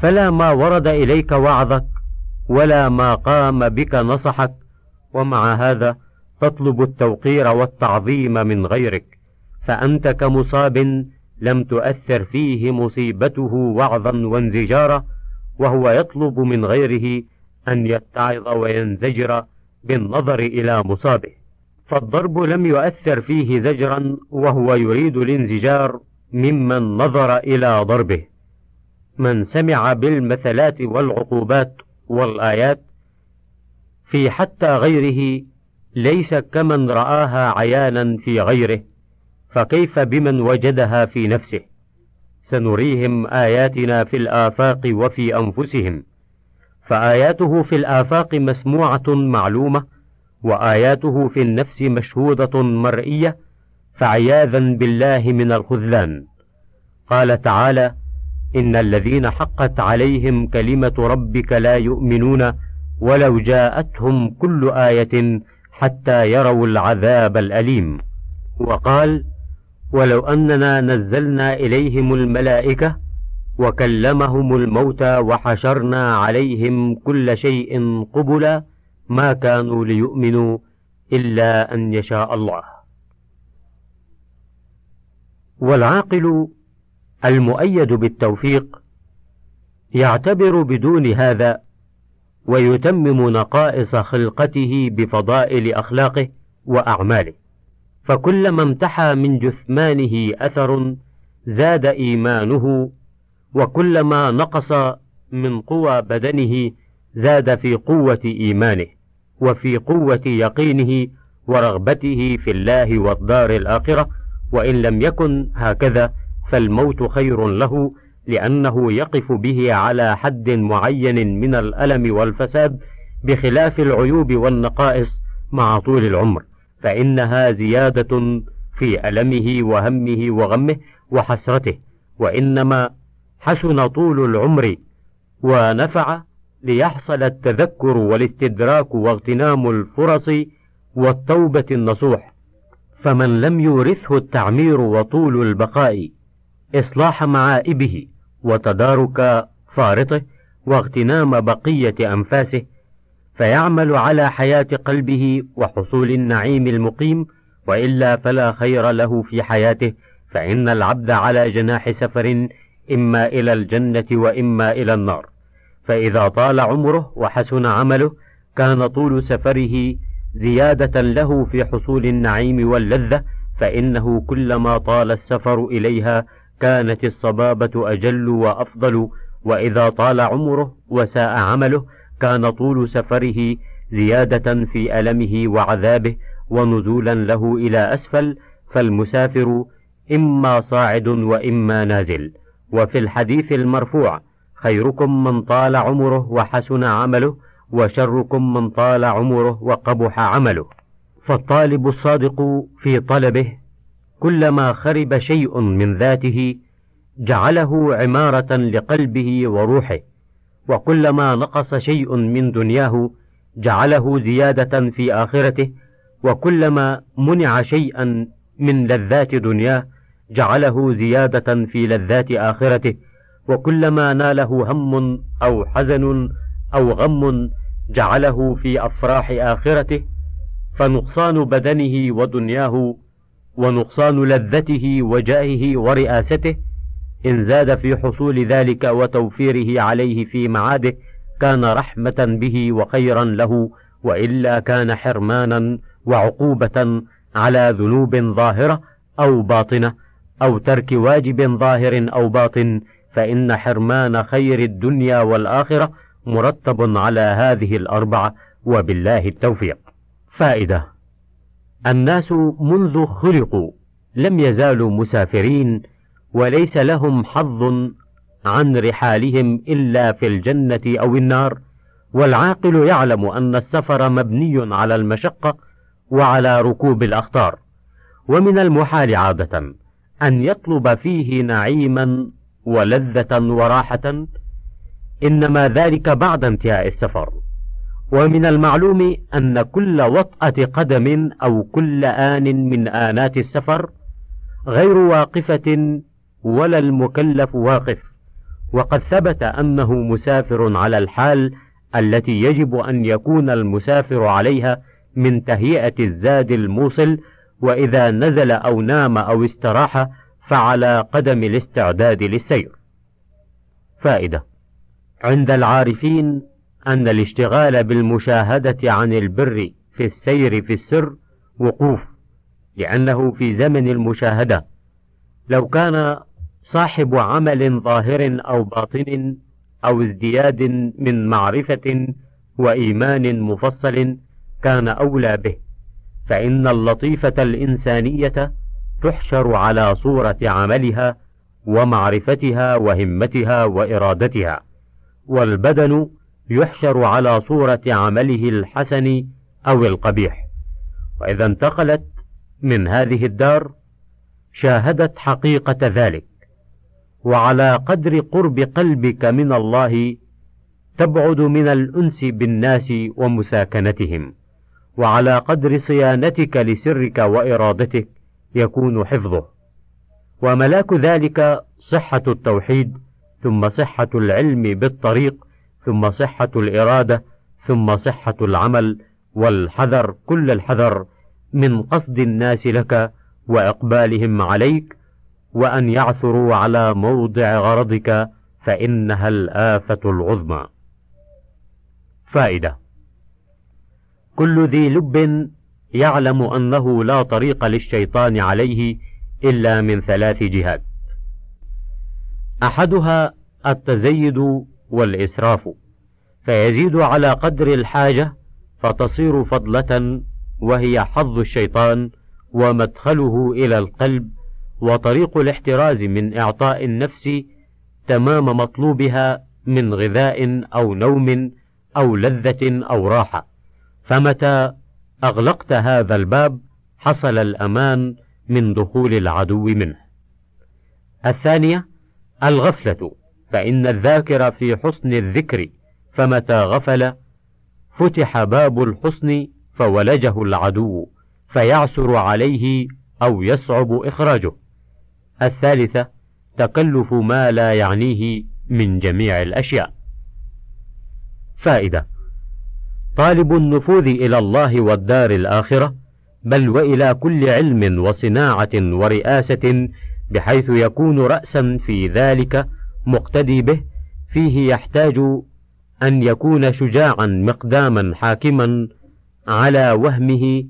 فلا ما ورد إليك وعظك ولا ما قام بك نصحك ومع هذا تطلب التوقير والتعظيم من غيرك. فأنت كمصاب لم تؤثر فيه مصيبته وعظا وانزجارا وهو يطلب من غيره أن يتعظ وينزجر بالنظر إلى مصابه. فالضرب لم يؤثر فيه زجرا وهو يريد الانزجار ممن نظر إلى ضربه. من سمع بالمثلات والعقوبات والآيات في حتى غيره ليس كمن رآها عيانا في غيره فكيف بمن وجدها في نفسه؟ سنريهم آياتنا في الآفاق وفي أنفسهم فآياته في الآفاق مسموعة معلومة وآياته في النفس مشهودة مرئية فعياذا بالله من الخذلان. قال تعالى إن الذين حقت عليهم كلمة ربك لا يؤمنون ولو جاءتهم كل آية حتى يروا العذاب الأليم. وقال ولو أننا نزلنا إليهم الملائكة وكلمهم الموتى وحشرنا عليهم كل شيء قبلا ما كانوا ليؤمنوا إلا أن يشاء الله. والعاقل المؤيد بالتوفيق يعتبر بدون هذا ويتمم نقائص خلقته بفضائل أخلاقه وأعماله. فكلما امتحى من جثمانه أثر زاد إيمانه وكلما نقص من قوى بدنه زاد في قوة إيمانه. وفي قوة يقينه ورغبته في الله والدار الآخرة وإن لم يكن هكذا فالموت خير له لأنه يقف به على حد معين من الألم والفساد بخلاف العيوب والنقائص مع طول العمر. فإنها زيادة في ألمه وهمه وغمه وحسرته وإنما حسن طول العمر ونفع ليحصل التذكر والاستدراك واغتنام الفرص والتوبة النصوح. فمن لم يورثه التعمير وطول البقاء إصلاح معائبه وتدارك فارطه واغتنام بقية أنفاسه فيعمل على حياة قلبه وحصول النعيم المقيم وإلا فلا خير له في حياته فإن العبد على جناح سفر إما إلى الجنة وإما إلى النار. فإذا طال عمره وحسن عمله كان طول سفره زيادة له في حصول النعيم واللذة فإنه كلما طال السفر إليها كانت الصبابة أجل وأفضل وإذا طال عمره وساء عمله كان طول سفره زيادة في ألمه وعذابه ونزولا له إلى أسفل فالمسافر إما صاعد وإما نازل. وفي الحديث المرفوع خيركم من طال عمره وحسن عمله وشركم من طال عمره وقبح عمله. فالطالب الصادق في طلبه كلما خرب شيء من ذاته جعله عمارة لقلبه وروحه. وكلما نقص شيء من دنياه جعله زيادة في آخرته. وكلما منع شيئا من لذات دنياه جعله زيادة في لذات آخرته. وكلما ناله هم أو حزن أو غم جعله في أفراح آخرته فنقصان بدنه ودنياه ونقصان لذته وجاهه ورئاسته إن زاد في حصول ذلك وتوفيره عليه في معاده كان رحمة به وخيرا له وإلا كان حرمانا وعقوبة على ذنوب ظاهرة أو باطنة أو ترك واجب ظاهر أو باطن فإن حرمان خير الدنيا والآخرة مرتب على هذه الأربعة وبالله التوفيق. فائدة الناس منذ خلقوا لم يزالوا مسافرين وليس لهم حظ عن رحالهم إلا في الجنة أو النار والعاقل يعلم أن السفر مبني على المشقة وعلى ركوب الأخطار ومن المحال عادة أن يطلب فيه نعيما ولذة وراحة. إنما ذلك بعد انتهاء السفر. ومن المعلوم أن كل وطأة قدم أو كل آن من آنات السفر غير واقفة ولا المكلف واقف. وقد ثبت أنه مسافر على الحال التي يجب أن يكون المسافر عليها من تهيئة الزاد الموصل وإذا نزل أو نام أو استراح فعلى قدم الاستعداد للسير. فائدة: عند العارفين أن الاشتغال بالمشاهدة عن البر في السير في السر وقوف لأنه في زمن المشاهدة لو كان صاحب عمل ظاهر أو باطن أو ازدياد من معرفة وإيمان مفصل كان أولى به فإن اللطيفة الإنسانية تحشر على صورة عملها ومعرفتها وهمتها وإرادتها والبدن يحشر على صورة عمله الحسن أو القبيح. وإذا انتقلت من هذه الدار شاهدت حقيقة ذلك وعلى قدر قرب قلبك من الله تبعد من الأنس بالناس ومساكنتهم وعلى قدر صيانتك لسرك وإرادتك يكون حفظه وملاك ذلك صحة التوحيد ثم صحة العلم بالطريق ثم صحة الإرادة ثم صحة العمل والحذر كل الحذر من قصد الناس لك وإقبالهم عليك وأن يعثروا على موضع غرضك فإنها الآفة العظمى. فائدة كل ذي لب يعلم أنه لا طريق للشيطان عليه إلا من ثلاث جهات. أحدها التزيد والإسراف، فيزيد على قدر الحاجة فتصير فضلة وهي حظ الشيطان ومدخله إلى القلب وطريق الاحتراز من إعطاء النفس تمام مطلوبها من غذاء أو نوم أو لذة أو راحة، فمتى أغلقت هذا الباب حصل الأمان من دخول العدو منه. الثانية الغفلة، فإن الذاكر في حسن الذكر، فمتى غفل فتح باب الحسن فولجه العدو، فيعسر عليه أو يصعب إخراجه. الثالثة تكلف ما لا يعنيه من جميع الأشياء. فائدة طالب النفوذ إلى الله والدار الآخرة بل وإلى كل علم وصناعة ورئاسة بحيث يكون رأسا في ذلك مقتدي به فيه يحتاج أن يكون شجاعا مقداما حاكما على وهمه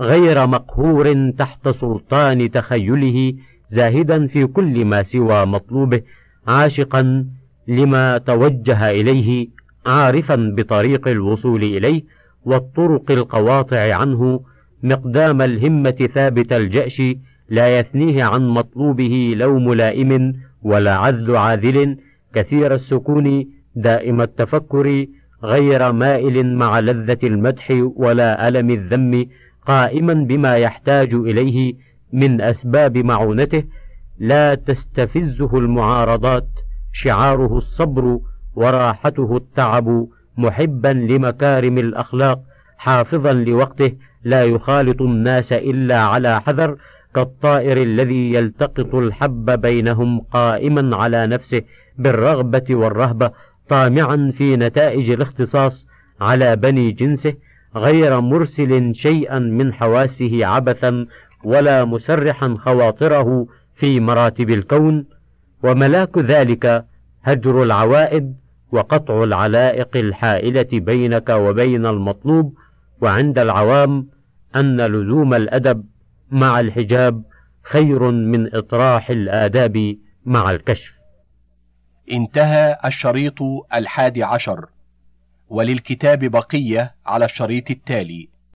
غير مقهور تحت سلطان تخيله زاهدا في كل ما سوى مطلوبه عاشقا لما توجه إليه. عارفا بطريق الوصول إليه والطرق القواطع عنه مقدام الهمة ثابت الجأش لا يثنيه عن مطلوبه لوم لائم ولا عذل عاذل كثير السكون دائم التفكر غير مائل مع لذة المدح ولا ألم الذم قائما بما يحتاج إليه من أسباب معونته لا تستفزه المعارضات شعاره الصبر وراحته التعب محبا لمكارم الأخلاق حافظا لوقته لا يخالط الناس إلا على حذر كالطائر الذي يلتقط الحب بينهم قائما على نفسه بالرغبة والرهبة طامعا في نتائج الاختصاص على بني جنسه غير مرسل شيئا من حواسه عبثا ولا مسرحا خواطره في مراتب الكون. وملاك ذلك هجر العوائد وقطع العلائق الحائلة بينك وبين المطلوب وعند العوام أن لزوم الأدب مع الحجاب خير من إطراح الآداب مع الكشف. انتهى الشريط الحادي عشر وللكتاب بقية على الشريط التالي